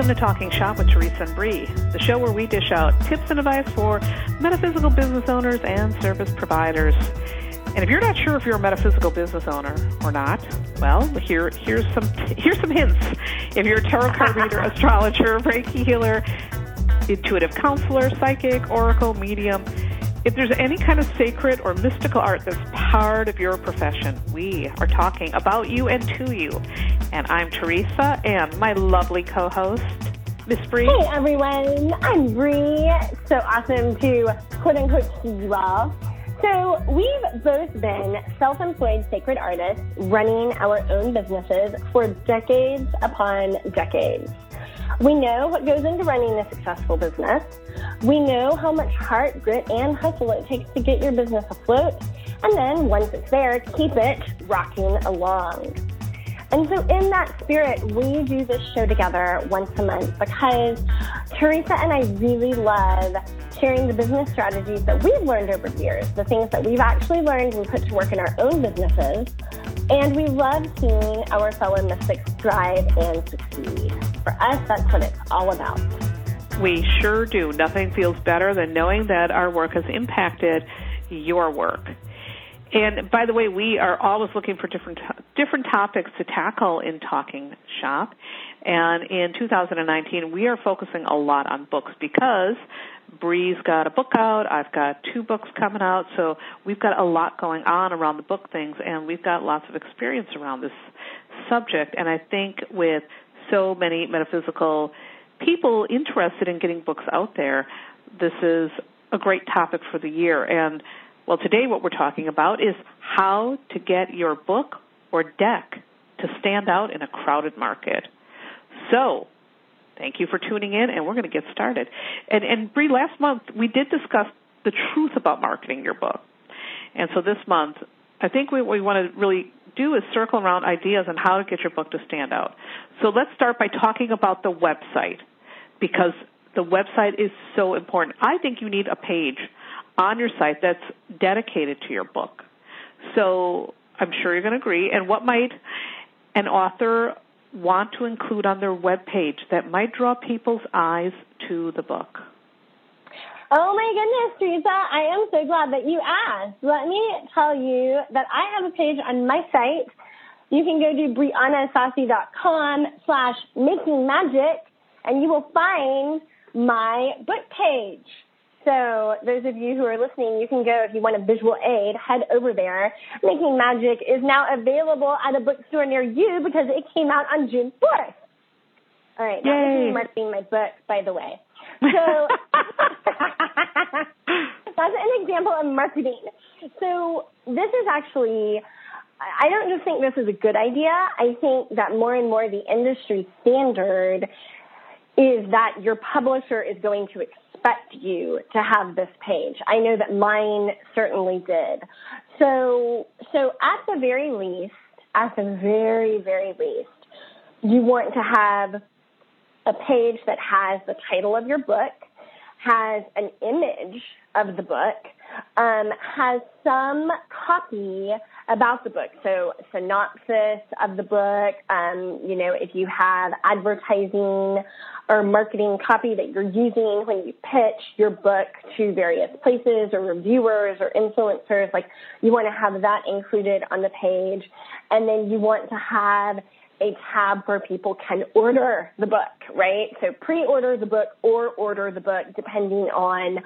Welcome to Talking Shop with Teresa and Bree, the show where we dish out tips and advice for metaphysical business owners and service providers. And if you're not sure if you're a metaphysical business owner or not, well, here here's some here's some hints. If you're a tarot card reader, astrologer, Reiki healer, intuitive counselor, psychic, oracle, medium, if there's any kind of sacred or mystical art that's part of your profession, we are talking about you and to you. And I'm Teresa, and my lovely co-host, Miss Bree. Hey everyone, I'm Bree. So awesome to quote unquote see you all. So we've both been self-employed sacred artists running our own businesses for decades upon decades. We know what goes into running a successful business. We know how much heart, grit, and hustle it takes to get your business afloat. And then once it's there, keep it rocking along. And so in that spirit, we do this show together once a month because Teresa and I really love sharing the business strategies that we've learned over the years, the things that we've actually learned and put to work in our own businesses. And we love seeing our fellow mystics thrive and succeed. For us, that's what it's all about. We sure do. Nothing feels better than knowing that our work has impacted your work. And by the way, we are always looking for different different topics to tackle in Talking Shop. And in 2019, we are focusing a lot on books because Bree's got a book out. I've got two books coming out. So we've got a lot going on around the book things, and we've got lots of experience around this subject. And I think with so many metaphysical people interested in getting books out there, this is a great topic for the year. And well, today what we're talking about is how to get your book or deck to stand out in a crowded market. So, thank you for tuning in, and we're going to get started. And, and Bree, last month we did discuss the truth about marketing your book. And so this month, I think what we want to really do is circle around ideas on how to get your book to stand out. So let's start by talking about the website because the website is so important. I think you need a page on your site that's dedicated to your book. So I'm sure you're going to agree. And what might an author want to include on their web page that might draw people's eyes to the book? Oh my goodness, Teresa, I am so glad that you asked. Let me tell you that I have a page on my site. You can go to briannasaussy.com slash making magic and you will find my book page. So those of you who are listening, you can go if you want a visual aid, head over there. Making Magic is now available at a bookstore near you because it came out on June 4th. All right, now is marketing my book, by the way. So that's an example of marketing. So this is actually I don't just think this is a good idea. I think that more and more the industry standard is that your publisher is going to expect you to have this page. I know that mine certainly did. So, so at the very least, at the very, very least, you want to have a page that has the title of your book, has an image of the book, um, has some copy about the book. So synopsis of the book, um, you know, if you have advertising or marketing copy that you're using when you pitch your book to various places or reviewers or influencers, like you want to have that included on the page. And then you want to have a tab where people can order the book, right? So pre-order the book or order the book depending on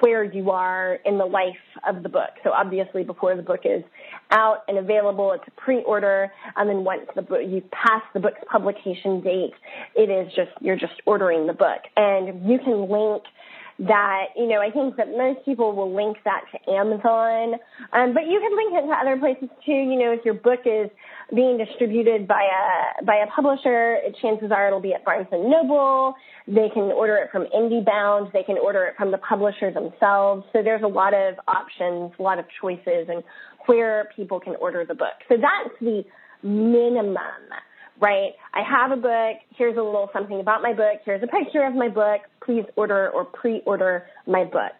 where you are in the life of the book. So obviously before the book is out and available, it's a pre-order. And then once the book, you pass the book's publication date, it is just, you're just ordering the book. And you can link that, you know, I think that most people will link that to Amazon, um, but you can link it to other places too. You know, if your book is being distributed by a by a publisher, chances are it'll be at Barnes and Noble. They can order it from IndieBound. They can order it from the publisher themselves. So there's a lot of options, a lot of choices, and where people can order the book. So that's the minimum right? I have a book. Here's a little something about my book. Here's a picture of my book. Please order or pre-order my book.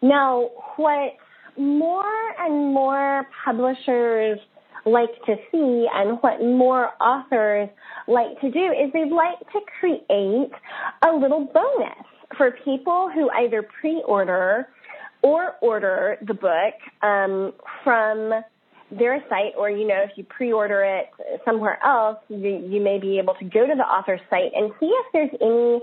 Now, what more and more publishers like to see and what more authors like to do is they'd like to create a little bonus for people who either pre-order or order the book um, from their site or you know if you pre-order it somewhere else you, you may be able to go to the author's site and see if there's any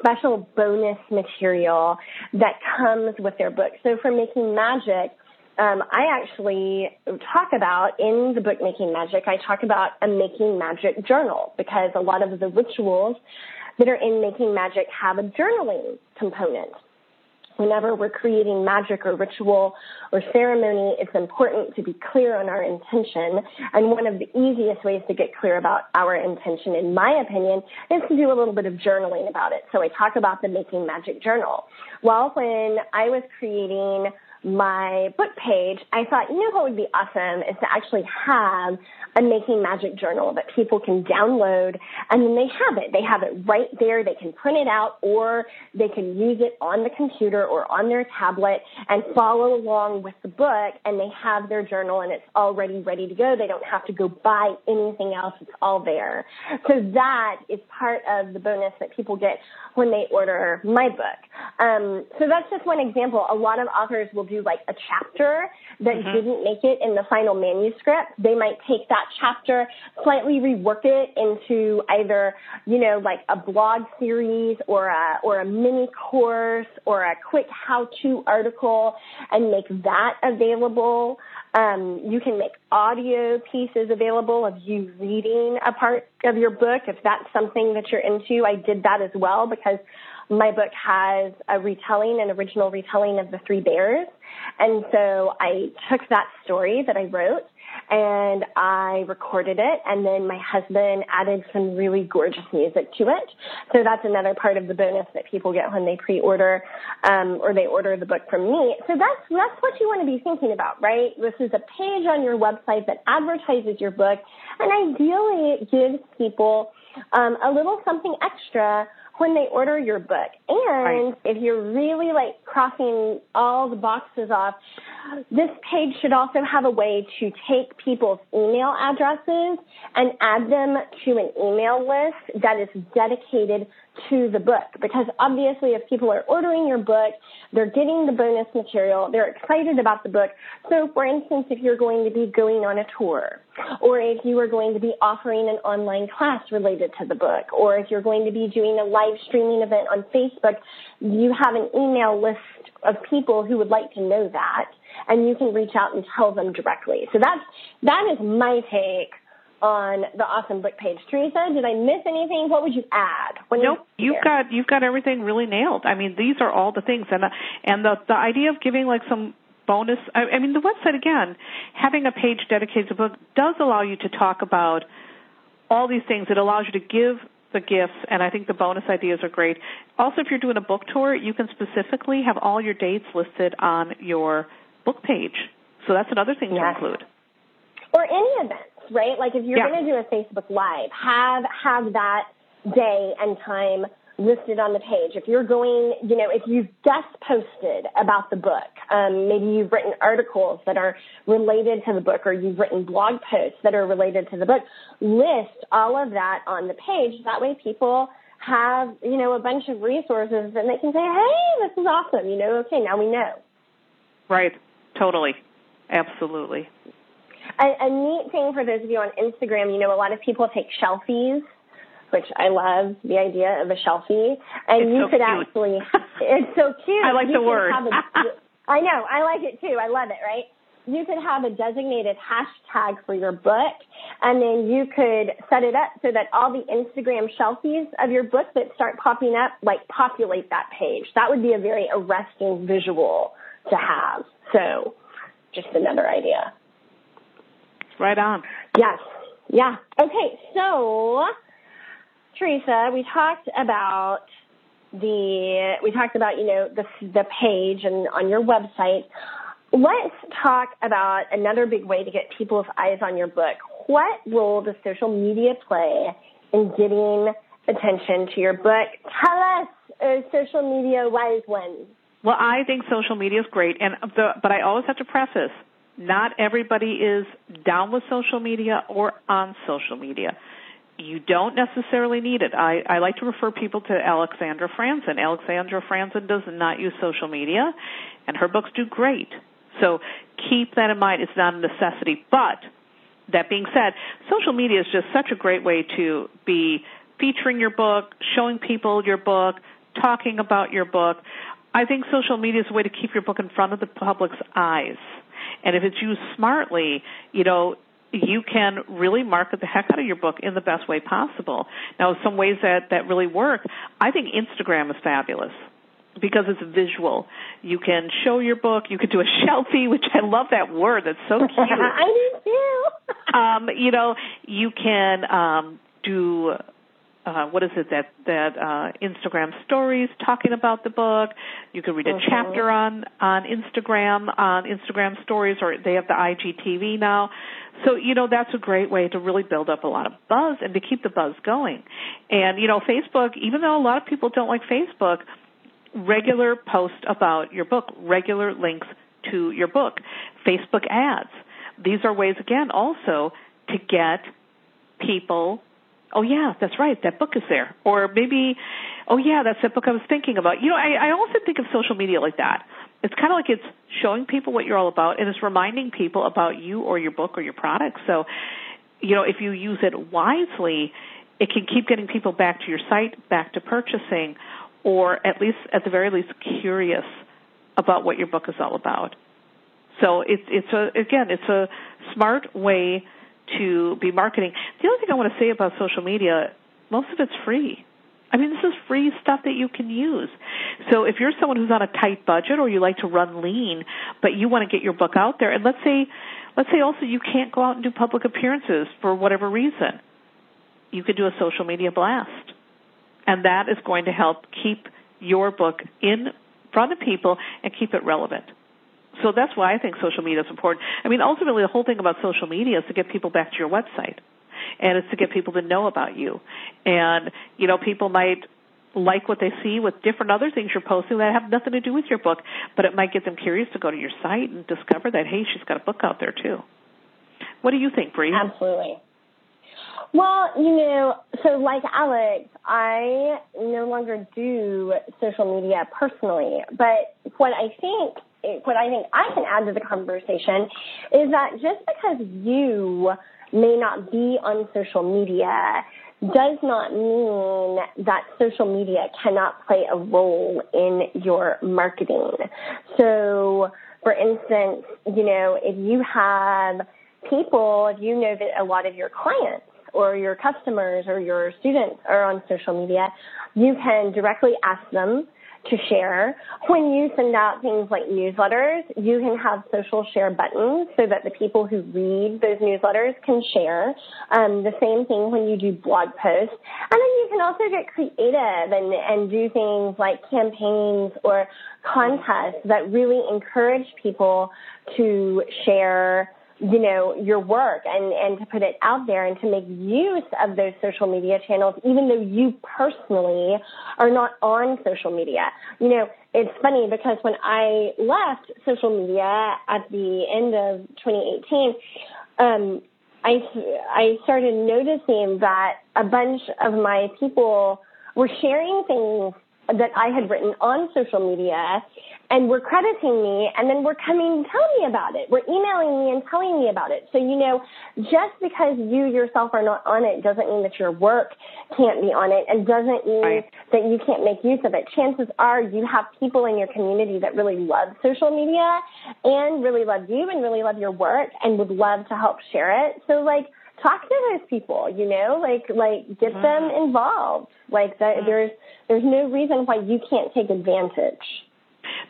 special bonus material that comes with their book. So for making magic um, I actually talk about in the book Making Magic, I talk about a Making Magic journal because a lot of the rituals that are in Making Magic have a journaling component whenever we're creating magic or ritual or ceremony, it's important to be clear on our intention. And one of the easiest ways to get clear about our intention, in my opinion, is to do a little bit of journaling about it. So I talk about the Making Magic Journal. Well, when I was creating my book page, I thought, you know what would be awesome is to actually have a Making Magic journal that people can download and then they have it. They have it right there. They can print it out or they can use it on the computer or on their tablet and follow along with the book and they have their journal and it's already ready to go. They don't have to go buy anything else. It's all there. So that is part of the bonus that people get when they order my book. Um, so that's just one example. A lot of authors will do like a chapter that mm-hmm. didn't make it in the final manuscript. They might take that chapter, slightly rework it into either, you know, like a blog series or a, or a mini course or a quick how-to article and make that available. Um, you can make audio pieces available of you reading a part of your book if that's something that you're into. I did that as well because my book has a retelling, an original retelling of the Three Bears. And so I took that story that I wrote and I recorded it and then my husband added some really gorgeous music to it. So that's another part of the bonus that people get when they pre-order um, or they order the book from me. So that's that's what you want to be thinking about, right? This is a page on your website that advertises your book and ideally it gives people um, a little something extra when they order your book. And right. if you're really like crossing all the boxes off, this page should also have a way to take people's email addresses and add them to an email list that is dedicated to the book because obviously if people are ordering your book, they're getting the bonus material, they're excited about the book. So for instance, if you're going to be going on a tour or if you are going to be offering an online class related to the book or if you're going to be doing a live streaming event on Facebook, you have an email list of people who would like to know that and you can reach out and tell them directly. So that's, that is my take on the awesome book page. Teresa, did I miss anything? What would you add? When nope, you've got you've got everything really nailed. I mean, these are all the things, and uh, and the the idea of giving like some bonus. I, I mean, the website again, having a page dedicated to book does allow you to talk about all these things. It allows you to give the gifts, and I think the bonus ideas are great. Also, if you're doing a book tour, you can specifically have all your dates listed on your book page. So that's another thing yes. to include. Or any events, right? Like if you're yeah. going to do a Facebook Live, have have that day and time listed on the page. If you're going, you know, if you've just posted about the book, um, maybe you've written articles that are related to the book or you've written blog posts that are related to the book, list all of that on the page. That way people have, you know, a bunch of resources and they can say, hey, this is awesome. You know, okay, now we know. Right. Totally. Absolutely. A, a neat thing for those of you on Instagram, you know, a lot of people take shelfies which I love the idea of a shelfie. And it's you so could cute. actually, it's so cute. I like you the word. I know, I like it too. I love it, right? You could have a designated hashtag for your book, and then you could set it up so that all the Instagram shelfies of your book that start popping up, like populate that page. That would be a very arresting visual to have. So, just another idea. Right on. Yes. Yeah. Okay. So, Teresa, we talked about the we talked about you know the the page and on your website. Let's talk about another big way to get people's eyes on your book. What role does social media play in getting attention to your book? Tell us, uh, social media wise one. Well, I think social media is great, and the, but I always have to preface Not everybody is down with social media or on social media. You don't necessarily need it. I, I like to refer people to Alexandra Franzen. Alexandra Franzen does not use social media, and her books do great. So keep that in mind. It's not a necessity. But that being said, social media is just such a great way to be featuring your book, showing people your book, talking about your book. I think social media is a way to keep your book in front of the public's eyes. And if it's used smartly, you know, you can really market the heck out of your book in the best way possible. Now, some ways that, that really work, I think Instagram is fabulous because it's visual. You can show your book. You could do a shelfie, which I love that word. That's so cute. I do too. um, you know, you can um, do uh, what is it that that uh, Instagram stories talking about the book. You can read a mm-hmm. chapter on on Instagram on Instagram stories, or they have the IGTV now. So you know that's a great way to really build up a lot of buzz and to keep the buzz going. And you know Facebook, even though a lot of people don't like Facebook, regular post about your book, regular links to your book, Facebook ads. These are ways again also to get people oh yeah, that's right, that book is there. Or maybe, oh yeah, that's the book I was thinking about. You know, I, I also think of social media like that. It's kind of like it's showing people what you're all about and it's reminding people about you or your book or your product. So, you know, if you use it wisely, it can keep getting people back to your site, back to purchasing, or at least, at the very least, curious about what your book is all about. So it's it's a again it's a smart way to be marketing. The other thing I want to say about social media, most of it's free. I mean, this is free stuff that you can use. So if you're someone who's on a tight budget or you like to run lean, but you want to get your book out there, and let's say, let's say also you can't go out and do public appearances for whatever reason, you could do a social media blast. And that is going to help keep your book in front of people and keep it relevant. So that's why I think social media is important. I mean, ultimately, the whole thing about social media is to get people back to your website, and it's to get people to know about you. And you know, people might like what they see with different other things you're posting that have nothing to do with your book, but it might get them curious to go to your site and discover that hey, she's got a book out there too. What do you think, Bree? Absolutely. Well, you know, so like Alex, I no longer do social media personally, but what I think what I think I can add to the conversation is that just because you may not be on social media does not mean that social media cannot play a role in your marketing. So, for instance, you know, if you have people, if you know that a lot of your clients or your customers or your students are on social media, you can directly ask them to share. When you send out things like newsletters, you can have social share buttons so that the people who read those newsletters can share. Um, the same thing when you do blog posts. And then you can also get creative and, and do things like campaigns or contests that really encourage people to share you know, your work and, and to put it out there and to make use of those social media channels, even though you personally are not on social media. You know, it's funny because when I left social media at the end of 2018, um, I, I started noticing that a bunch of my people were sharing things that I had written on social media and were crediting me and then were coming to tell me about it. Were emailing me and telling me about it. So, you know, just because you yourself are not on it doesn't mean that your work can't be on it and doesn't mean right. that you can't make use of it. Chances are you have people in your community that really love social media and really love you and really love your work and would love to help share it. So like, talk to those people, you know, like like get mm. them involved. Like that, mm. there's there's no reason why you can't take advantage.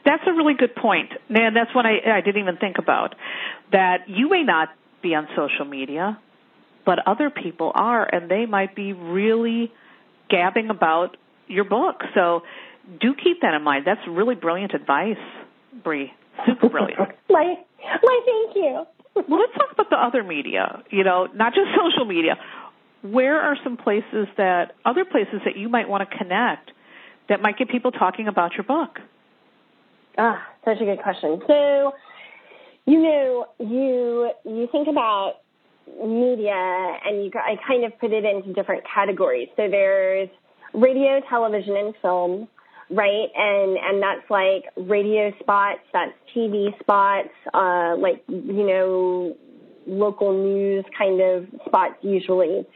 That's a really good point. and that's what I I didn't even think about. That you may not be on social media, but other people are, and they might be really gabbing about your book. So do keep that in mind. That's really brilliant advice, Bree. Super brilliant. my, my thank you well, let's talk about the other media. You know, not just social media. Where are some places that other places that you might want to connect that might get people talking about your book? Ah, such a good question. So, you know, you you think about media, and you I kind of put it into different categories. So there's radio, television, and film, right? And and that's like radio spots, that's TV spots, uh, like you know, local news kind of spots usually.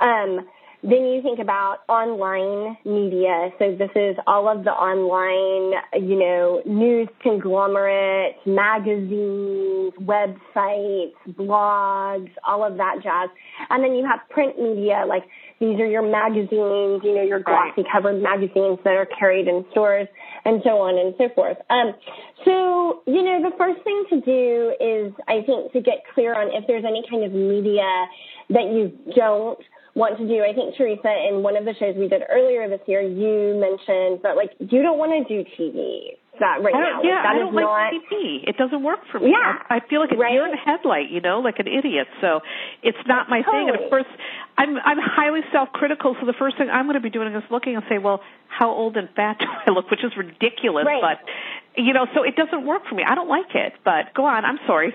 Um, then you think about online media. So this is all of the online, you know, news conglomerates, magazines, websites, blogs, all of that jazz. And then you have print media, like these are your magazines, you know, your glossy covered magazines that are carried in stores and so on and so forth. Um, so, you know, the first thing to do is, I think, to get clear on if there's any kind of media that you don't want to do. I think Teresa, in one of the shows we did earlier this year, you mentioned that like you don't want to do TV. That right now, yeah, like, that I don't like not, TV. It doesn't work for me. Yeah, I, I feel like a right? deer in a headlight, you know, like an idiot. So it's not my totally. thing. And of course, I'm I'm highly self-critical. So the first thing I'm going to be doing is looking and say, well, how old and fat do I look? Which is ridiculous, right. but you know, so it doesn't work for me. I don't like it. But go on. I'm sorry.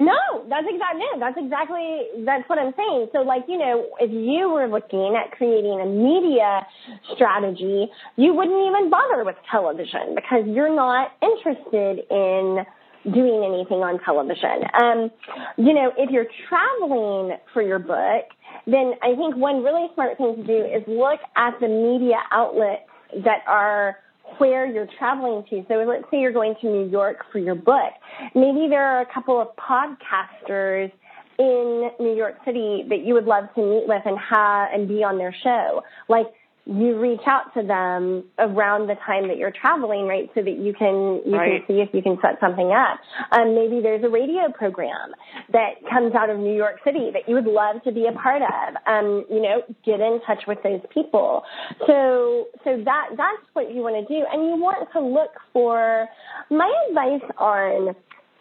No, that's exactly it. That's exactly that's what I'm saying. So like, you know, if you were looking at creating a media strategy, you wouldn't even bother with television because you're not interested in doing anything on television. Um, you know, if you're traveling for your book, then I think one really smart thing to do is look at the media outlets that are where you're traveling to. So let's say you're going to New York for your book. Maybe there are a couple of podcasters in New York City that you would love to meet with and have and be on their show. Like you reach out to them around the time that you're traveling, right? So that you can you right. can see if you can set something up. Um, maybe there's a radio program that comes out of New York City that you would love to be a part of. Um, you know, get in touch with those people. So so that that's what you want to do, and you want to look for. My advice on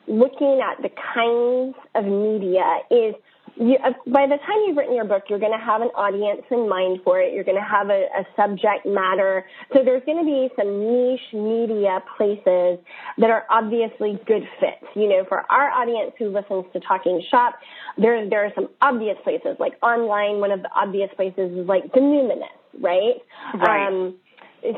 looking at the kinds of media is you, uh, by the time you've written your book, you're going to have an audience in mind for it. You're going to have a, a subject matter. So there's going to be some niche media places that are obviously good fits. You know, for our audience who listens to Talking Shop, there, there are some obvious places like online. One of the obvious places is like the Numinous, right? Right. Um,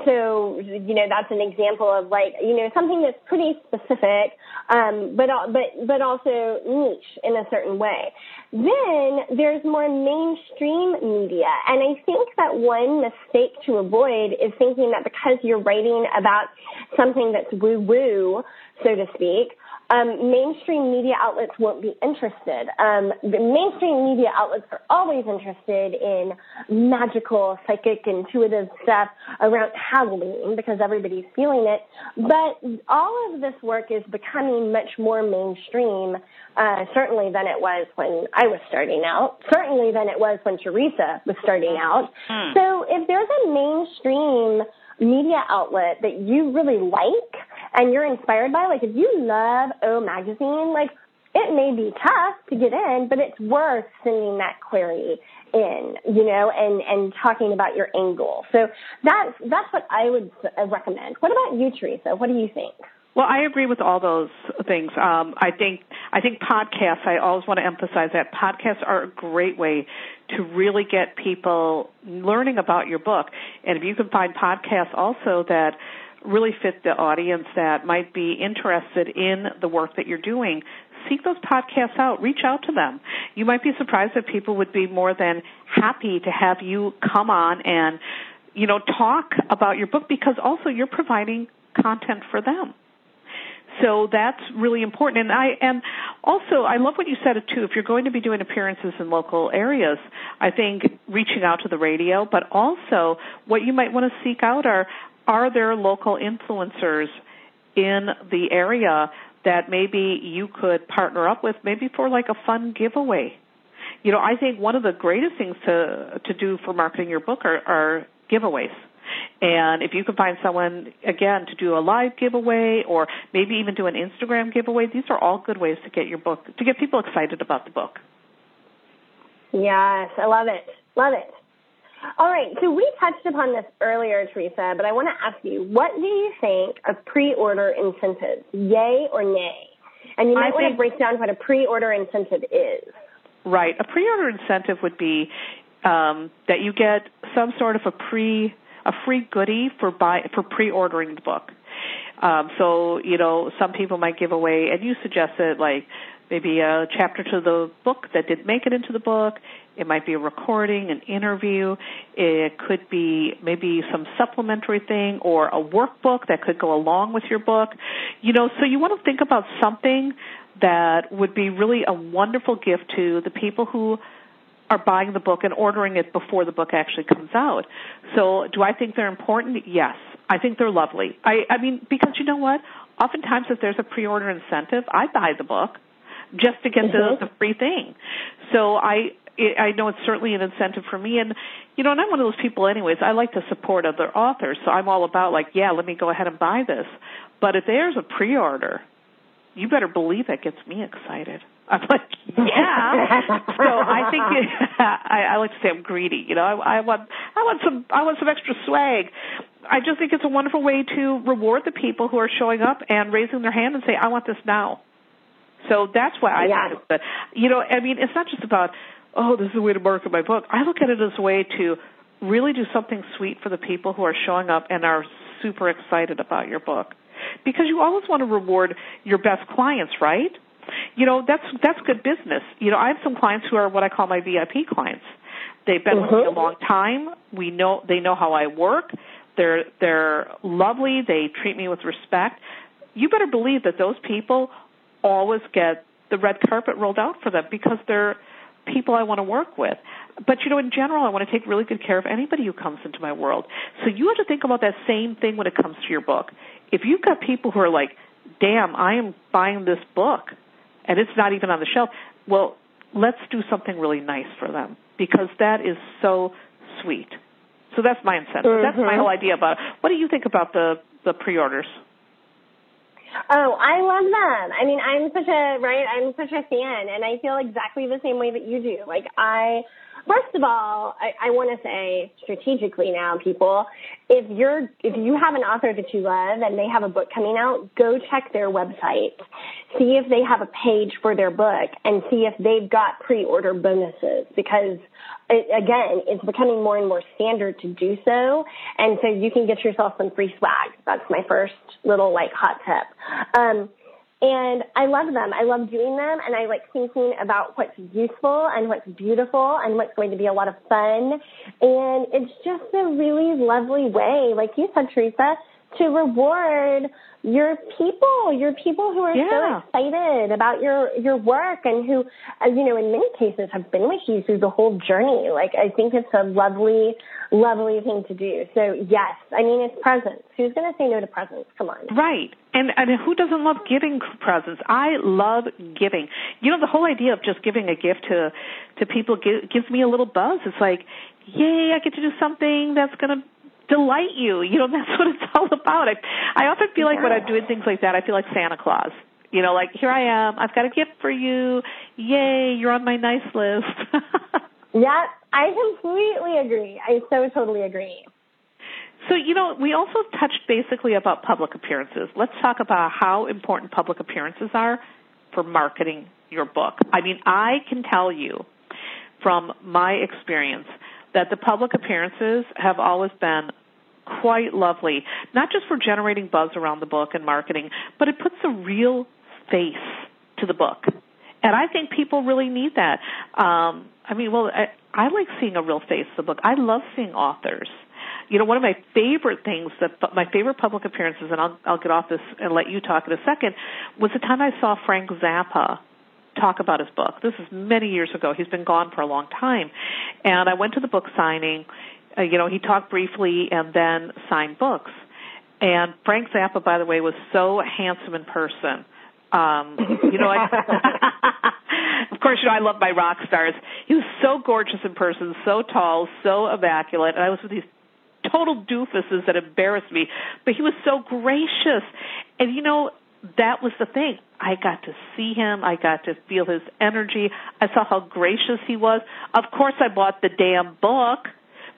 so you know that's an example of like you know something that's pretty specific um, but but but also niche in a certain way. Then there's more mainstream media and i think that one mistake to avoid is thinking that because you're writing about something that's woo woo so to speak um, mainstream media outlets won't be interested. Um, the mainstream media outlets are always interested in magical, psychic, intuitive stuff around Halloween because everybody's feeling it. But all of this work is becoming much more mainstream, uh, certainly than it was when I was starting out, certainly than it was when Teresa was starting out. Hmm. So if there's a mainstream media outlet that you really like and you're inspired by, like if you love O Magazine, like it may be tough to get in, but it's worth sending that query in, you know, and, and talking about your angle. So that's, that's what I would recommend. What about you, Teresa? What do you think? Well, I agree with all those things. Um, I think I think podcasts. I always want to emphasize that podcasts are a great way to really get people learning about your book. And if you can find podcasts also that really fit the audience that might be interested in the work that you're doing, seek those podcasts out. Reach out to them. You might be surprised that people would be more than happy to have you come on and you know talk about your book because also you're providing content for them. So that's really important. And I and also I love what you said too. If you're going to be doing appearances in local areas, I think reaching out to the radio, but also what you might want to seek out are are there local influencers in the area that maybe you could partner up with maybe for like a fun giveaway. You know, I think one of the greatest things to to do for marketing your book are, are giveaways. And if you can find someone, again, to do a live giveaway or maybe even do an Instagram giveaway, these are all good ways to get your book, to get people excited about the book. Yes, I love it. Love it. All right, so we touched upon this earlier, Teresa, but I want to ask you, what do you think of pre-order incentives? Yay or nay? And you might want to break down what a pre-order incentive is. Right. A pre-order incentive would be um, that you get some sort of a pre a free goodie for buy for pre-ordering the book. Um, so you know, some people might give away, and you suggested like maybe a chapter to the book that didn't make it into the book. It might be a recording, an interview. It could be maybe some supplementary thing or a workbook that could go along with your book. You know, so you want to think about something that would be really a wonderful gift to the people who are buying the book and ordering it before the book actually comes out. So, do I think they're important? Yes. I think they're lovely. I I mean because you know what? Oftentimes if there's a pre-order incentive, I buy the book just to get mm-hmm. the, the free thing. So I I know it's certainly an incentive for me and you know and I'm one of those people anyways I like to support other authors so I'm all about like yeah let me go ahead and buy this but if there's a pre-order you better believe that gets me excited I'm like, yeah. so I think it, I, I like to say I'm greedy. You know, I, I want I want some I want some extra swag. I just think it's a wonderful way to reward the people who are showing up and raising their hand and say, I want this now. So that's why I yeah. think it's good. You know, I mean, it's not just about oh, this is a way to market my book. I look at it as a way to really do something sweet for the people who are showing up and are super excited about your book. Because you always want to reward your best clients, right? you know that's that's good business. You know, I have some clients who are what I call my VIP clients. They've been mm-hmm. with me a long time. We know they know how I work. They're they're lovely. They treat me with respect. You better believe that those people always get the red carpet rolled out for them because they're people I want to work with. But you know, in general, I want to take really good care of anybody who comes into my world. So you have to think about that same thing when it comes to your book. If you've got people who are like, "Damn, I am buying this book," and it's not even on the shelf. Well, let's do something really nice for them because that is so sweet. So that's my incentive. Mm-hmm. That's my whole idea about it. What do you think about the the pre-orders? Oh, I love them. I mean, I'm such a right. I'm such a fan, and I feel exactly the same way that you do. Like I First of all, I, I want to say strategically now, people, if you're if you have an author that you love and they have a book coming out, go check their website, see if they have a page for their book, and see if they've got pre-order bonuses because it, again, it's becoming more and more standard to do so, and so you can get yourself some free swag. That's my first little like hot tip. Um, and I love them. I love doing them and I like thinking about what's useful and what's beautiful and what's going to be a lot of fun. And it's just a really lovely way, like you said, Teresa, to reward your people, your people who are yeah. so excited about your your work and who, uh, you know, in many cases have been with you through the whole journey. Like I think it's a lovely, lovely thing to do. So yes, I mean it's presents. Who's going to say no to presents? Come on. Right. And and who doesn't love giving presents? I love giving. You know, the whole idea of just giving a gift to to people gives me a little buzz. It's like, yay, I get to do something that's going to delight you. You know, that's what it's all about. I, I often feel like when I'm doing things like that, I feel like Santa Claus. You know, like here I am, I've got a gift for you. Yay, you're on my nice list. yeah, I completely agree. I so totally agree. So, you know, we also touched basically about public appearances. Let's talk about how important public appearances are for marketing your book. I mean, I can tell you from my experience that the public appearances have always been quite lovely, not just for generating buzz around the book and marketing, but it puts a real face to the book. And I think people really need that. Um, I mean, well, I, I like seeing a real face to the book. I love seeing authors. You know, one of my favorite things that my favorite public appearances, and I'll, I'll get off this and let you talk in a second, was the time I saw Frank Zappa talk about his book. This is many years ago. He's been gone for a long time. And I went to the book signing. Uh, you know, he talked briefly and then signed books. And Frank Zappa, by the way, was so handsome in person. Um, you know, I, of course, you know I love my rock stars. He was so gorgeous in person, so tall, so immaculate, and I was with these total doofuses that embarrassed me. But he was so gracious, and you know, that was the thing. I got to see him. I got to feel his energy. I saw how gracious he was. Of course, I bought the damn book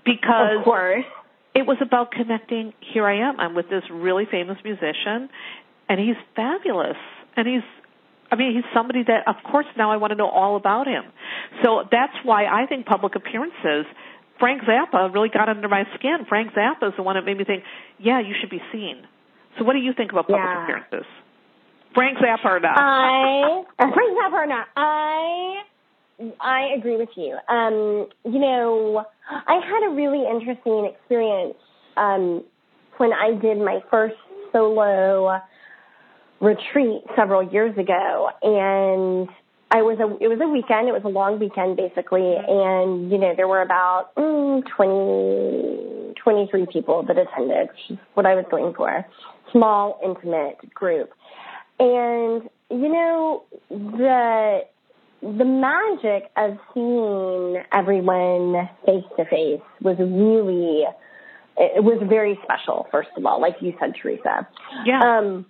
because of course. it was about connecting. Here I am. I'm with this really famous musician, and he's fabulous. And he's I mean, he's somebody that, of course, now I want to know all about him. So that's why I think public appearances. Frank Zappa really got under my skin. Frank Zappa is the one that made me think, yeah, you should be seen. So what do you think about public Yeah. appearances? Frank Zappa or not? I Frank Zappa or not, I I agree with you. Um, you know, I had a really interesting experience um, when I did my first solo retreat several years ago, and I was a it was a weekend. It was a long weekend basically, and you know there were about mm, 20, 23 people that attended, which is what I was going for. Small, intimate group. And you know the the magic of seeing everyone face to face was really it was very special. First of all, like you said, Teresa. yeah. Um,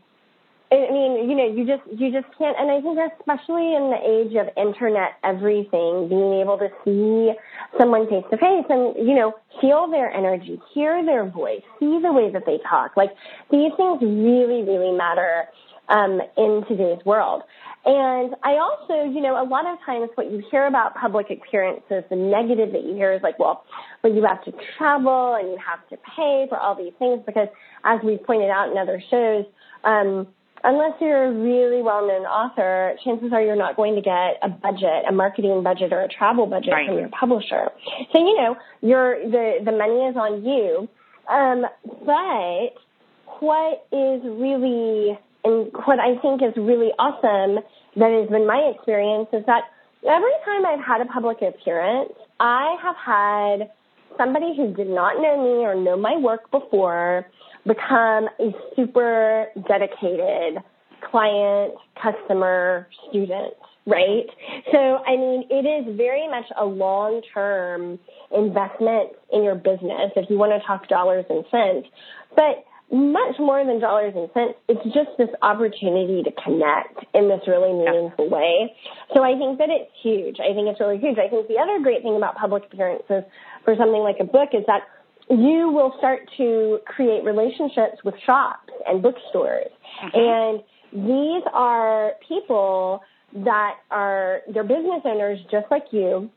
I mean, you know, you just you just can't, and I think especially in the age of internet everything, being able to see someone face to face and you know feel their energy, hear their voice, see the way that they talk, like these things really, really matter um, in today's world. And I also, you know, a lot of times what you hear about public appearances, the negative that you hear is like, well, but you have to travel and you have to pay for all these things because, as we've pointed out in other shows, um, unless you're a really well-known author, chances are you're not going to get a budget, a marketing budget or a travel budget Right. from your publisher. So, you know, your the the money is on you. Um, but what is really and what I think is really awesome that has been my experience is that every time I've had a public appearance, I have had somebody who did not know me or know my work before become a super dedicated client, customer, student, right? So, I mean, it is very much a long term investment in your business if you want to talk dollars and cents. But much more than dollars and cents, it's just this opportunity to connect in this really meaningful way. So I think that it's huge. I think it's really huge. I think the other great thing about public appearances for something like a book is that you will start to create relationships with shops and bookstores. Mm-hmm. And these are people that are, they're business owners just like you.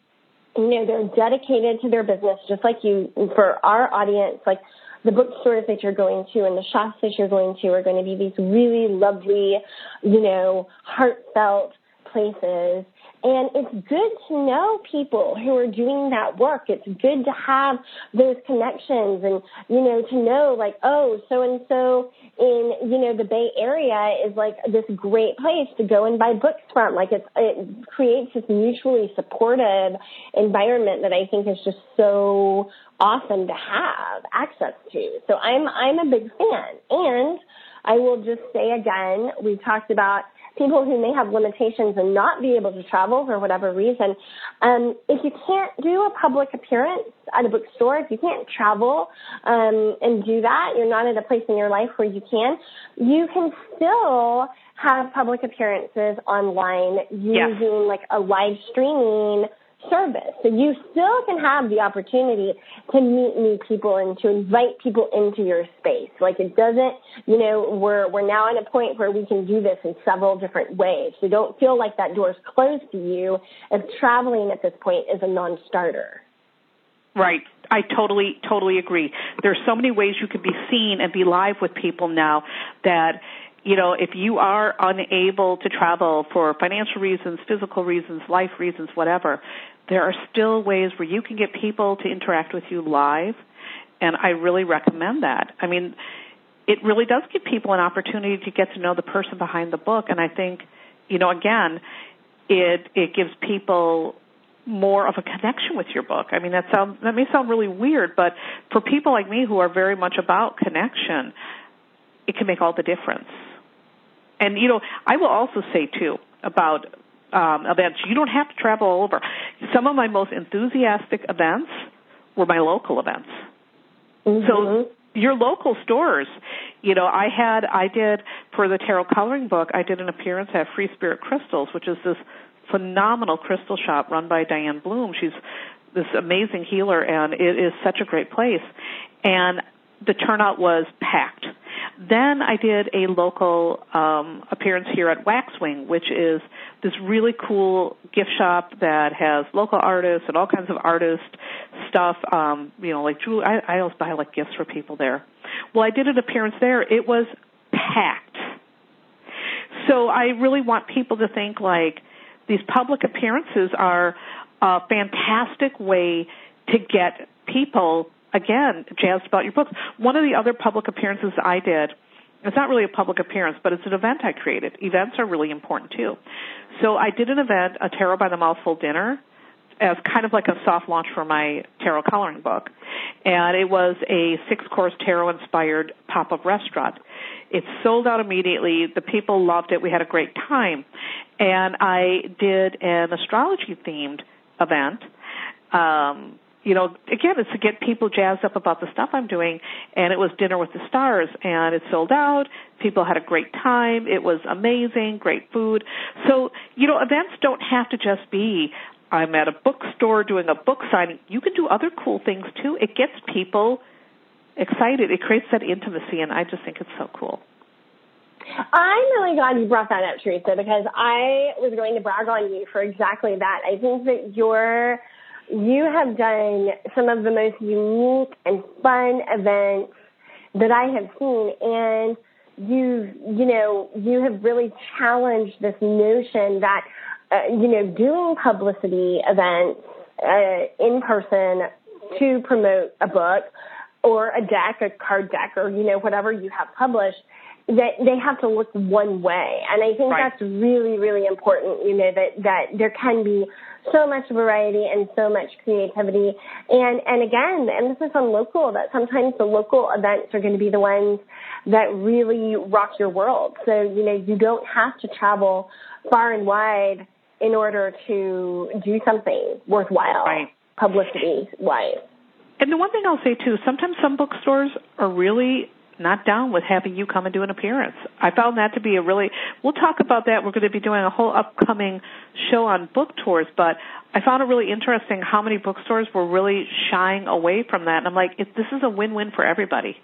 You know, they're dedicated to their business just like you. For our audience, like the bookstores that you're going to and the shops that you're going to are going to be these really lovely, you know, heartfelt places. And it's good to know people who are doing that work. It's good to have those connections and, you know, to know like, oh, so and so in, you know, the Bay Area is like this great place to go and buy books from. Like it's, it creates this mutually supportive environment that I think is just so awesome to have access to. So I'm, I'm a big fan. And I will just say again, we talked about people who may have limitations and not be able to travel for whatever reason. Um, if you can't do a public appearance at a bookstore, if you can't travel um, and do that, you're not at a place in your life where you can, you can still have public appearances online using like a live streaming service. So you still can have the opportunity to meet new people and to invite people into your space. Like it doesn't, you know, we're we're now at a point where we can do this in several different ways. So don't feel like that door's closed to you if traveling at this point is a non-starter. Right. I totally, totally agree. There's so many ways you can be seen and be live with people now that, you know, if you are unable to travel for financial reasons, physical reasons, life reasons, whatever, there are still ways where you can get people to interact with you live. And I really recommend that. I mean, it really does give people an opportunity to get to know the person behind the book. And I think, you know, again, it, it gives people more of a connection with your book. I mean, that sounds that may sound really weird, but for people like me who are very much about connection, it can make all the difference. And you know, I will also say too about um, events. You don't have to travel all over. Some of my most enthusiastic events were my local events. Mm-hmm. So your local stores, you know, I had, I did for the tarot coloring book, I did an appearance at Free Spirit Crystals, which is this phenomenal crystal shop run by Diane Bloom. She's this amazing healer, and it is such a great place. And the turnout was packed. Then I did a local um, appearance here at Waxwing, which is this really cool gift shop that has local artists and all kinds of artist stuff. Um, you know, like jewelry. I, I always buy like gifts for people there. Well, I did an appearance there. It was packed. So I really want people to think like these public appearances are a fantastic way to get people again jazzed about your books. One of the other public appearances I did it's not really a public appearance, but it's an event I created. Events are really important too. So I did an event, a Tarot by the Mouthful dinner, as kind of like a soft launch for my tarot coloring book. And it was a six course tarot inspired pop up restaurant. It sold out immediately. The people loved it. We had a great time. And I did an astrology themed event. Um, you know, again, it's to get people jazzed up about the stuff I'm doing. And it was Dinner with the Stars, and it sold out. People had a great time. It was amazing, great food. So, you know, events don't have to just be I'm at a bookstore doing a book signing. You can do other cool things too. It gets people excited. It creates that intimacy, and I just think it's so cool. I'm really glad you brought that up, Teresa, because I was going to brag on you for exactly that. I think that you're you have done some of the most unique and fun events that I have seen, and you've, you know you have really challenged this notion that uh, you know doing publicity events uh, in person to promote a book or a deck, a card deck, or you know whatever you have published that they have to look one way. And I think right. that's really, really important, you know, that, that there can be so much variety and so much creativity. And, and again, the emphasis on local, that sometimes the local events are going to be the ones that really rock your world. So, you know, you don't have to travel far and wide in order to do something worthwhile, right. publicity wise. And the one thing I'll say too, sometimes some bookstores are really not down with having you come and do an appearance. I found that to be a really, we'll talk about that. We're going to be doing a whole upcoming show on book tours, but I found it really interesting how many bookstores were really shying away from that. And I'm like, this is a win-win for everybody.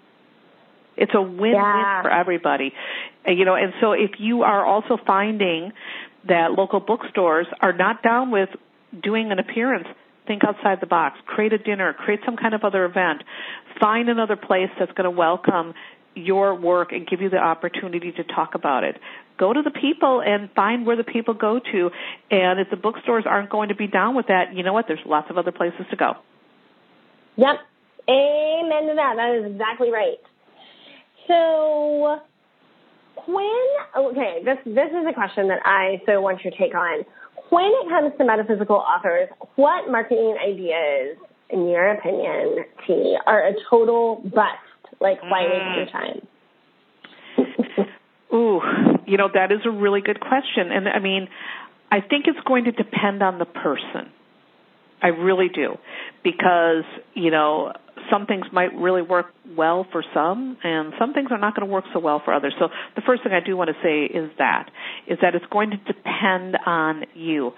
It's a win-win yeah. for everybody. You know, and so if you are also finding that local bookstores are not down with doing an appearance, think outside the box. Create a dinner, create some kind of other event. Find another place that's going to welcome your work and give you the opportunity to talk about it. Go to the people and find where the people go to. And if the bookstores aren't going to be down with that, you know what? There's lots of other places to go. Yep. Amen to that. That is exactly right. So when okay, this this is a question that I so want your take on when it comes to metaphysical authors, what marketing ideas, in your opinion, T, are a total bust? Like, why mm. waste your time? Ooh, you know, that is a really good question. And I mean, I think it's going to depend on the person. I really do. Because, you know, some things might really work well for some and some things are not going to work so well for others. So the first thing I do want to say is that is that it's going to depend on you.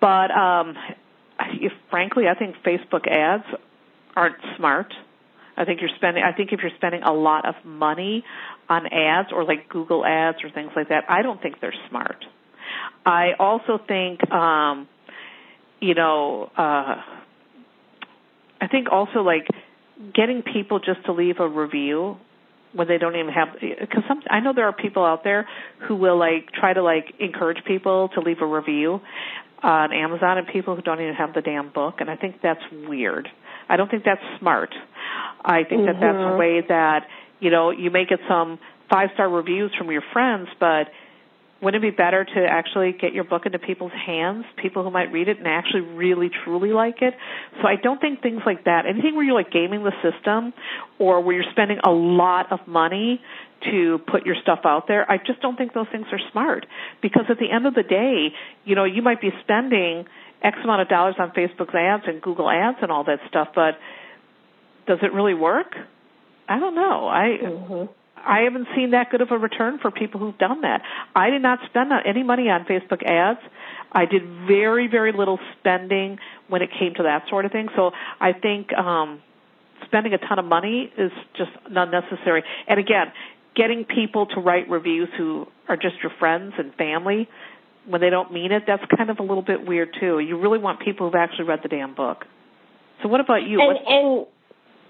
But um if frankly I think Facebook ads aren't smart. I think you're spending I think if you're spending a lot of money on ads or like Google ads or things like that, I don't think they're smart. I also think um you know uh I think also like getting people just to leave a review when they don't even have because some I know there are people out there who will like try to like encourage people to leave a review on Amazon and people who don't even have the damn book and I think that's weird. I don't think that's smart. I think mm-hmm. that that's a mm-hmm. way that you know you may get some five star reviews from your friends but wouldn't it be better to actually get your book into people's hands, people who might read it and actually really truly like it? So I don't think things like that, anything where you're like gaming the system or where you're spending a lot of money to put your stuff out there, I just don't think those things are smart. Because at the end of the day, you know, you might be spending X amount of dollars on Facebook's ads and Google ads and all that stuff, but does it really work? I don't know. I mm-hmm. I haven't seen that good of a return for people who've done that. I did not spend any money on Facebook ads. I did very, very little spending when it came to that sort of thing. So I think um, spending a ton of money is just not necessary. And again, getting people to write reviews who are just your friends and family when they don't mean it, that's kind of a little bit weird too. You really want people who've actually read the damn book. So what about you? And, and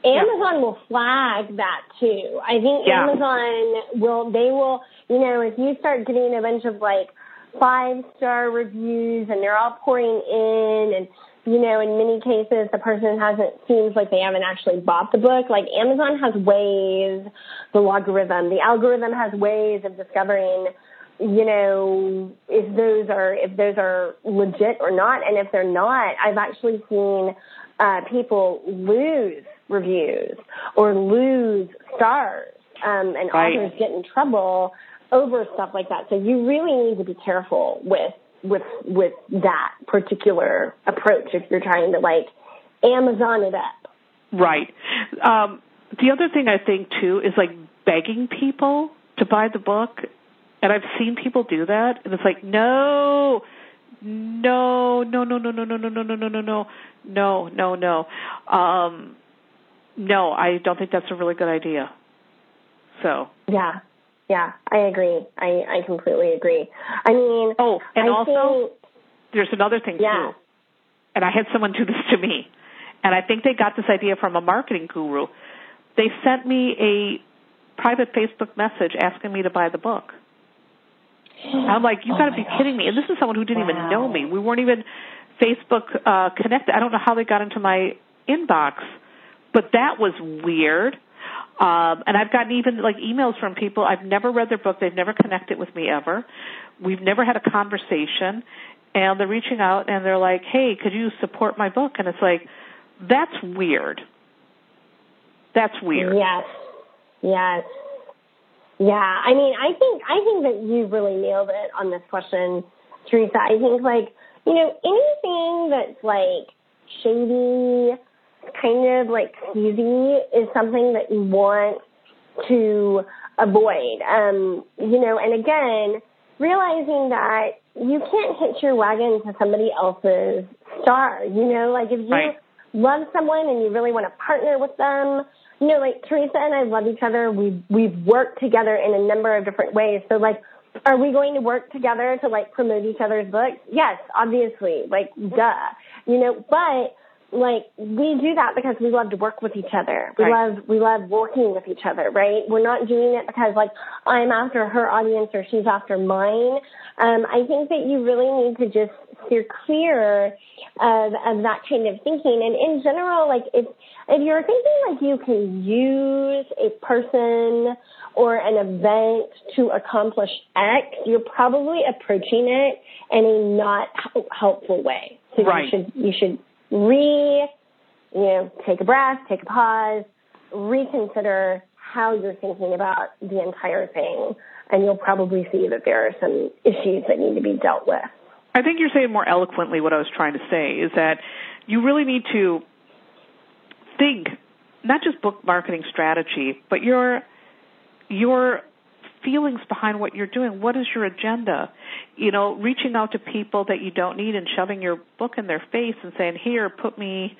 Amazon yeah. will flag that too. I think yeah. Amazon will, they will, you know, if you start getting a bunch of like five star reviews and they're all pouring in and you know, in many cases, the person hasn't seems like they haven't actually bought the book. Like Amazon has ways, the logarithm, the algorithm has ways of discovering, you know, if those are if those are legit or not, and if they're not, I've actually seen uh, people lose reviews or lose stars, um, and right. authors get in trouble over stuff like that. So you really need to be careful with with with that particular approach if you're trying to like Amazon it up. Right. Um, the other thing I think too is like begging people to buy the book, and I've seen people do that, and it's like no. No, no, no, no, no, no, no, no, no, no, no, no, no, no, no. Um, no, I don't think that's a really good idea. So yeah, yeah, I agree. I, I completely agree. I mean, oh, and I also think, there's another thing yeah. too. And I had someone do this to me, and I think they got this idea from a marketing guru. They sent me a private Facebook message asking me to buy the book. I'm like, you oh got to be gosh. kidding me! And this is someone who didn't wow. even know me. We weren't even Facebook uh, connected. I don't know how they got into my inbox, but that was weird. Um, and I've gotten even like emails from people. I've never read their book. They've never connected with me ever. We've never had a conversation. And they're reaching out and they're like, "Hey, could you support my book?" And it's like, that's weird. That's weird. Yes. Yes. Yeah. I mean, I think I think that you really nailed it on this question, Teresa. I think like you know anything that's like shady kind of like cheesy is something that you want to avoid. Um, you know, and again, realizing that you can't hitch your wagon to somebody else's star. You know, like if you right. love someone and you really want to partner with them, you know, like Teresa and I love each other. We've we've worked together in a number of different ways. So like are we going to work together to like promote each other's books? Yes, obviously, like duh. You know, but like we do that because we love to work with each other. We right. love we love working with each other, right? We're not doing it because like I'm after her audience or she's after mine. Um, I think that you really need to just steer clear of of that kind of thinking. And in general, like if if you're thinking like you can use a person or an event to accomplish X, you're probably approaching it in a not helpful way. So right. you should you should re, you know, take a breath, take a pause, reconsider how you're thinking about the entire thing, and you'll probably see that there are some issues that need to be dealt with. I think you're saying more eloquently what I was trying to say is that you really need to think not just book marketing strategy, but your your feelings behind what you're doing. What is your agenda? You know, reaching out to people that you don't need and shoving your book in their face and saying, "Here, put me,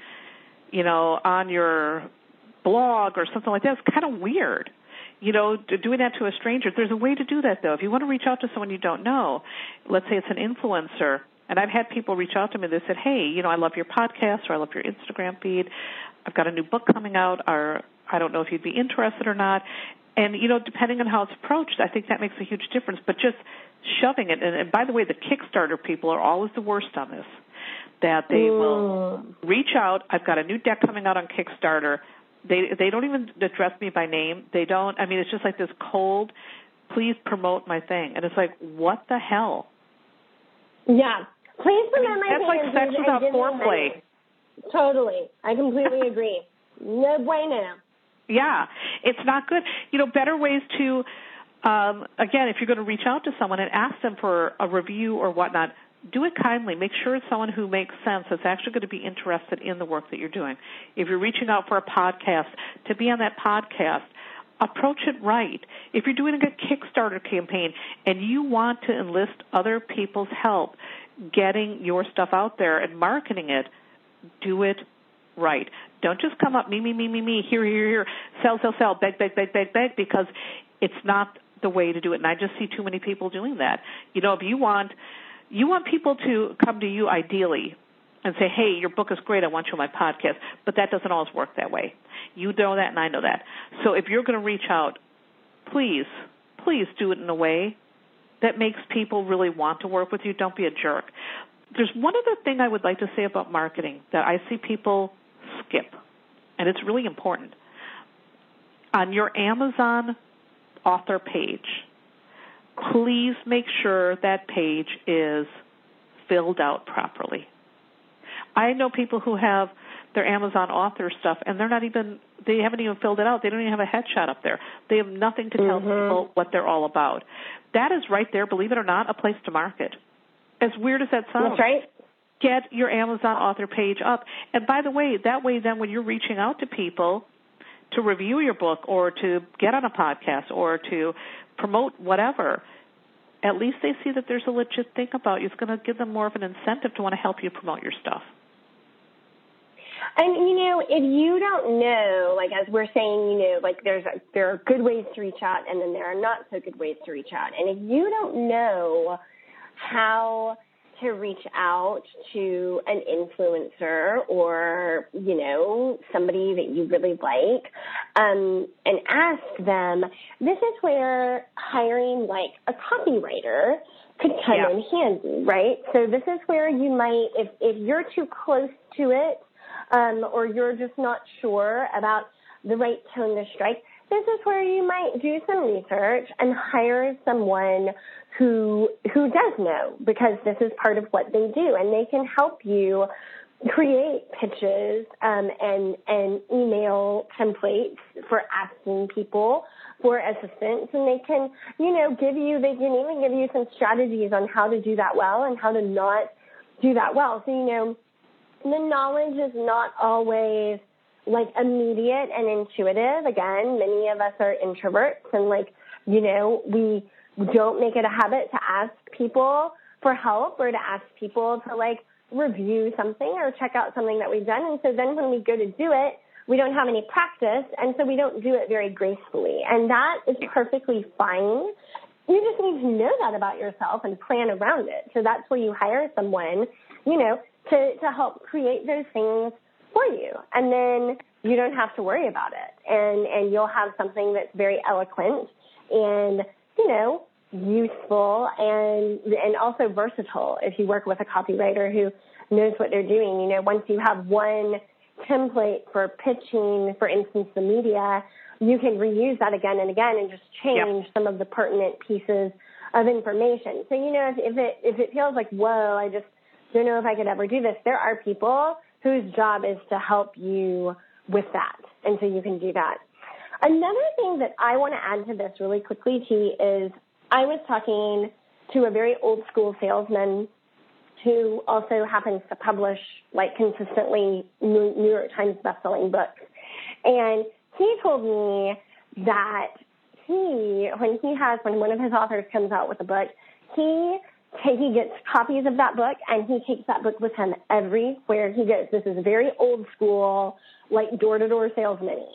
you know, on your blog or something like that." It's kind of weird. You know, doing that to a stranger. There's a way to do that though. If you want to reach out to someone you don't know, let's say it's an influencer, and I've had people reach out to me. They said, "Hey, you know, I love your podcast or I love your Instagram feed. I've got a new book coming out. Or I don't know if you'd be interested or not." And you know, depending on how it's approached, I think that makes a huge difference. But just shoving it, and, and by the way, the Kickstarter people are always the worst on this. That they Ooh. will reach out. I've got a new deck coming out on Kickstarter. They they don't even address me by name. They don't. I mean, it's just like this cold. Please promote my thing, and it's like, what the hell? Yeah, please promote I mean, my that's thing. That's like sex without foreplay. Totally, I completely agree. No bueno yeah, it's not good. You know, better ways to, um, again, if you're going to reach out to someone and ask them for a review or whatnot, do it kindly. Make sure it's someone who makes sense, that's actually going to be interested in the work that you're doing. If you're reaching out for a podcast, to be on that podcast, approach it right. If you're doing a Kickstarter campaign and you want to enlist other people's help getting your stuff out there and marketing it, do it right. Don't just come up me, me, me, me, me, here, here, here, sell, sell, sell, beg, beg, beg, beg, beg, because It's not the way to do it, and I just see too many people doing that. You know, if you want you want people to come to you ideally and say, "Hey, your book is great. I want you on my podcast." But that doesn't always work that way. You know that, and I know that. So if you're going to reach out, please, please do it in a way that makes people really want to work with you. Don't be a jerk. There's one other thing I would like to say about marketing that I see people skip, and it's really important. On your Amazon author page, please make sure that page is filled out properly. I know people who have their Amazon author stuff and they're not even they haven't even filled it out. They don't even have a headshot up there. They have nothing to tell mm-hmm. people what they're all about. That is right there, believe it or not, a place to market. As weird as that sounds. That's right. Get your Amazon author page up. And by the way, that way then when you're reaching out to people to review your book or to get on a podcast or to promote whatever, at least they see that there's a legit thing about you. It's going to give them more of an incentive to want to help you promote your stuff. And you know, if you don't know, like as we're saying, you know, like there's a, there are good ways to reach out, and then there are not so good ways to reach out. And if you don't know how to reach out to an influencer or you know somebody that you really like um, and ask them this is where hiring like a copywriter could come yeah. in handy right so this is where you might if if you're too close to it um, or you're just not sure about the right tone to strike this is where you might do some research and hire someone who who does know because this is part of what they do and they can help you create pitches um, and and email templates for asking people for assistance. And they can you know give you they can even give you some strategies on how to do that well and how to not do that well. So you know the knowledge is not always like immediate and intuitive. Again, many of us are introverts and like, you know, we don't make it a habit to ask people for help or to ask people to like review something or check out something that we've done. And so then when we go to do it, we don't have any practice and so we don't do it very gracefully. And that is perfectly fine. You just need to know that about yourself and plan around it. So that's where you hire someone, you know, to, to help create those things for you. And then you don't have to worry about it. And, and you'll have something that's very eloquent and, you know, useful and, and also versatile if you work with a copywriter who knows what they're doing. You know, once you have one template for pitching, for instance, the media, you can reuse that again and again and just change yep. some of the pertinent pieces of information. So, you know, if, if it, if it feels like, whoa, I just don't know if I could ever do this, there are people whose job is to help you with that. And so you can do that. Another thing that I want to add to this really quickly, T, is I was talking to a very old school salesman who also happens to publish like consistently New York Times bestselling books. And he told me that he, when he has, when one of his authors comes out with a book, he he gets copies of that book and he takes that book with him everywhere he goes. This is very old school, like door to door salesman.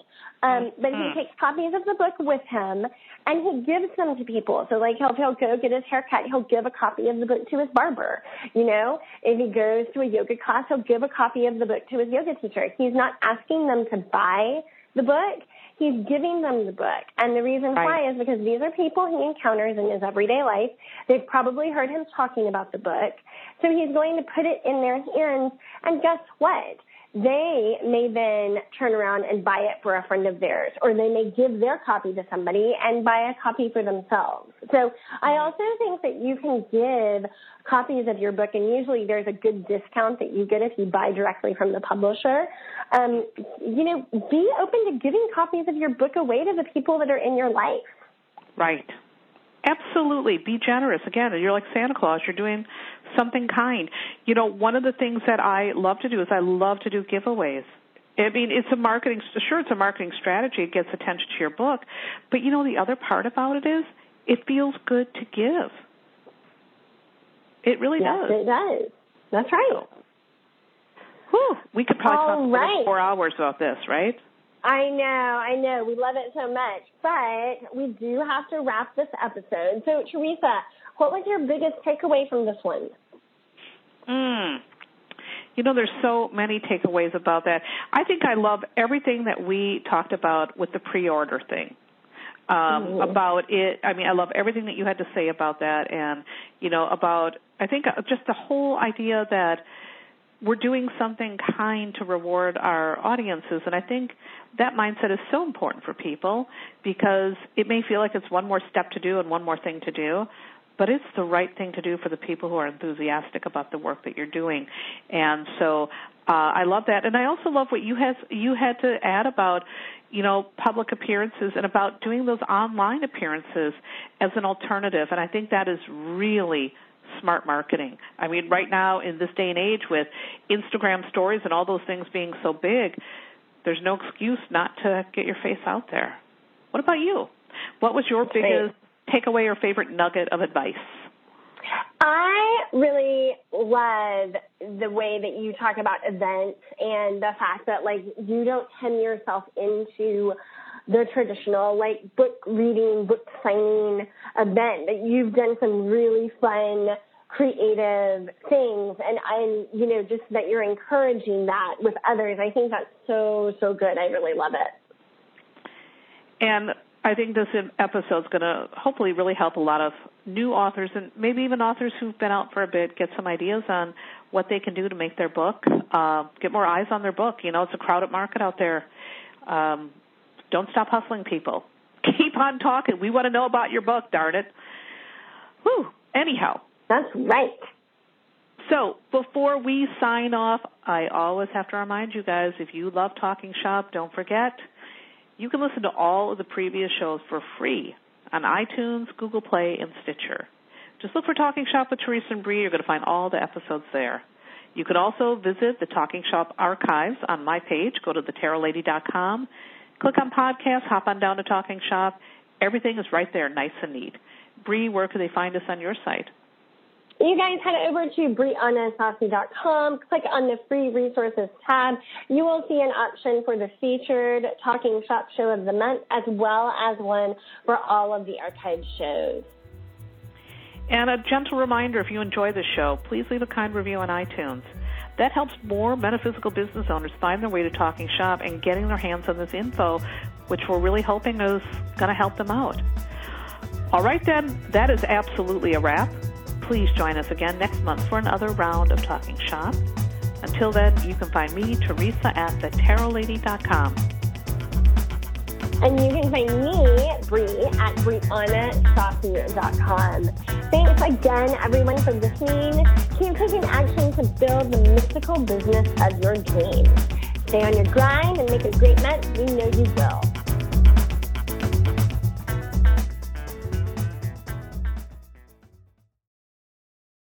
Um, but he mm-hmm. takes copies of the book with him and he gives them to people. So like he'll, he'll go get his haircut, he'll give a copy of the book to his barber. You know, if he goes to a yoga class, he'll give a copy of the book to his yoga teacher. He's not asking them to buy the book he's giving them the book. And the reason right. why is because these are people he encounters in his everyday life. They've probably heard him talking about the book. So he's going to put it in their hands. And guess what? They may then turn around and buy it for a friend of theirs, or they may give their copy to somebody and buy a copy for themselves. So I mm-hmm. also think that you can give copies of your book, and usually there's a good discount that you get if you buy directly from the publisher. Um, you know, be open to giving copies of your book away to the people that are in your life. Right. Absolutely. Be generous. Again, you're like Santa Claus. You're doing something kind. You know, one of the things that I love to do is I love to do giveaways. I mean, it's a marketing, sure, it's a marketing strategy. It gets attention to your book. But you know, the other part about it is it feels good to give. It really yes, does. it does. That's right. Whew, we could probably All talk right. for four hours about this, right? I know, I know. We love it so much. But we do have to wrap this episode. So, Teresa, what was your biggest takeaway from this one? Mm. You know, there's so many takeaways about that. I think I love everything that we talked about with the pre-order thing. Um, mm-hmm. about it. I mean, I love everything that you had to say about that, and you know, about I think uh, just the whole idea that we're doing something kind to reward our audiences, and I think that mindset is so important for people because it may feel like it's one more step to do and one more thing to do, but it's the right thing to do for the people who are enthusiastic about the work that you're doing. And so uh, I love that, and I also love what you has you had to add about you know public appearances and about doing those online appearances as an alternative. And I think that is really smart marketing. I mean, right now in this day and age with Instagram stories and all those things being so big, there's no excuse not to get your face out there. What about you? What was your biggest takeaway or favorite nugget of advice? I really love the way that you talk about events and the fact that like you don't hem yourself into the traditional like book reading, book signing event. That you've done some really fun, creative things, and I'm you know just that you're encouraging that with others. I think that's so so good. I really love it. And I think this episode is going to hopefully really help a lot of new authors and maybe even authors who've been out for a bit get some ideas on what they can do to make their book, uh, get more eyes on their book. You know, it's a crowded market out there. Um, don't stop hustling, people. Keep on talking. We want to know about your book, darn it. Whew. Anyhow. That's right. So before we sign off, I always have to remind you guys if you love Talking Shop, don't forget you can listen to all of the previous shows for free on iTunes, Google Play, and Stitcher. Just look for Talking Shop with Teresa and Bree. You're going to find all the episodes there. You can also visit the Talking Shop archives on my page. Go to thetarotlady.com, click on podcast, hop on down to Talking Shop. Everything is right there, nice and neat. Bree, where can they find us on your site? You guys head over to briannasaussy.com, click on the free resources tab. You will see an option for the featured Talking Shop show of the month as well as one for all of the archived shows. And a gentle reminder if you enjoy the show, please leave a kind review on iTunes. That helps more metaphysical business owners find their way to Talking Shop and getting their hands on this info, which we're really hoping is going to help them out. All right, then, that is absolutely a wrap. Please join us again next month for another round of Talking Shop. Until then, you can find me, Teresa, at thetarotlady.com. And you can find me, Bree, at briannasaussy.com. Thanks again, everyone, for listening. Keep taking action to build the mystical business of your dreams. Stay on your grind and make a great month. We know you will.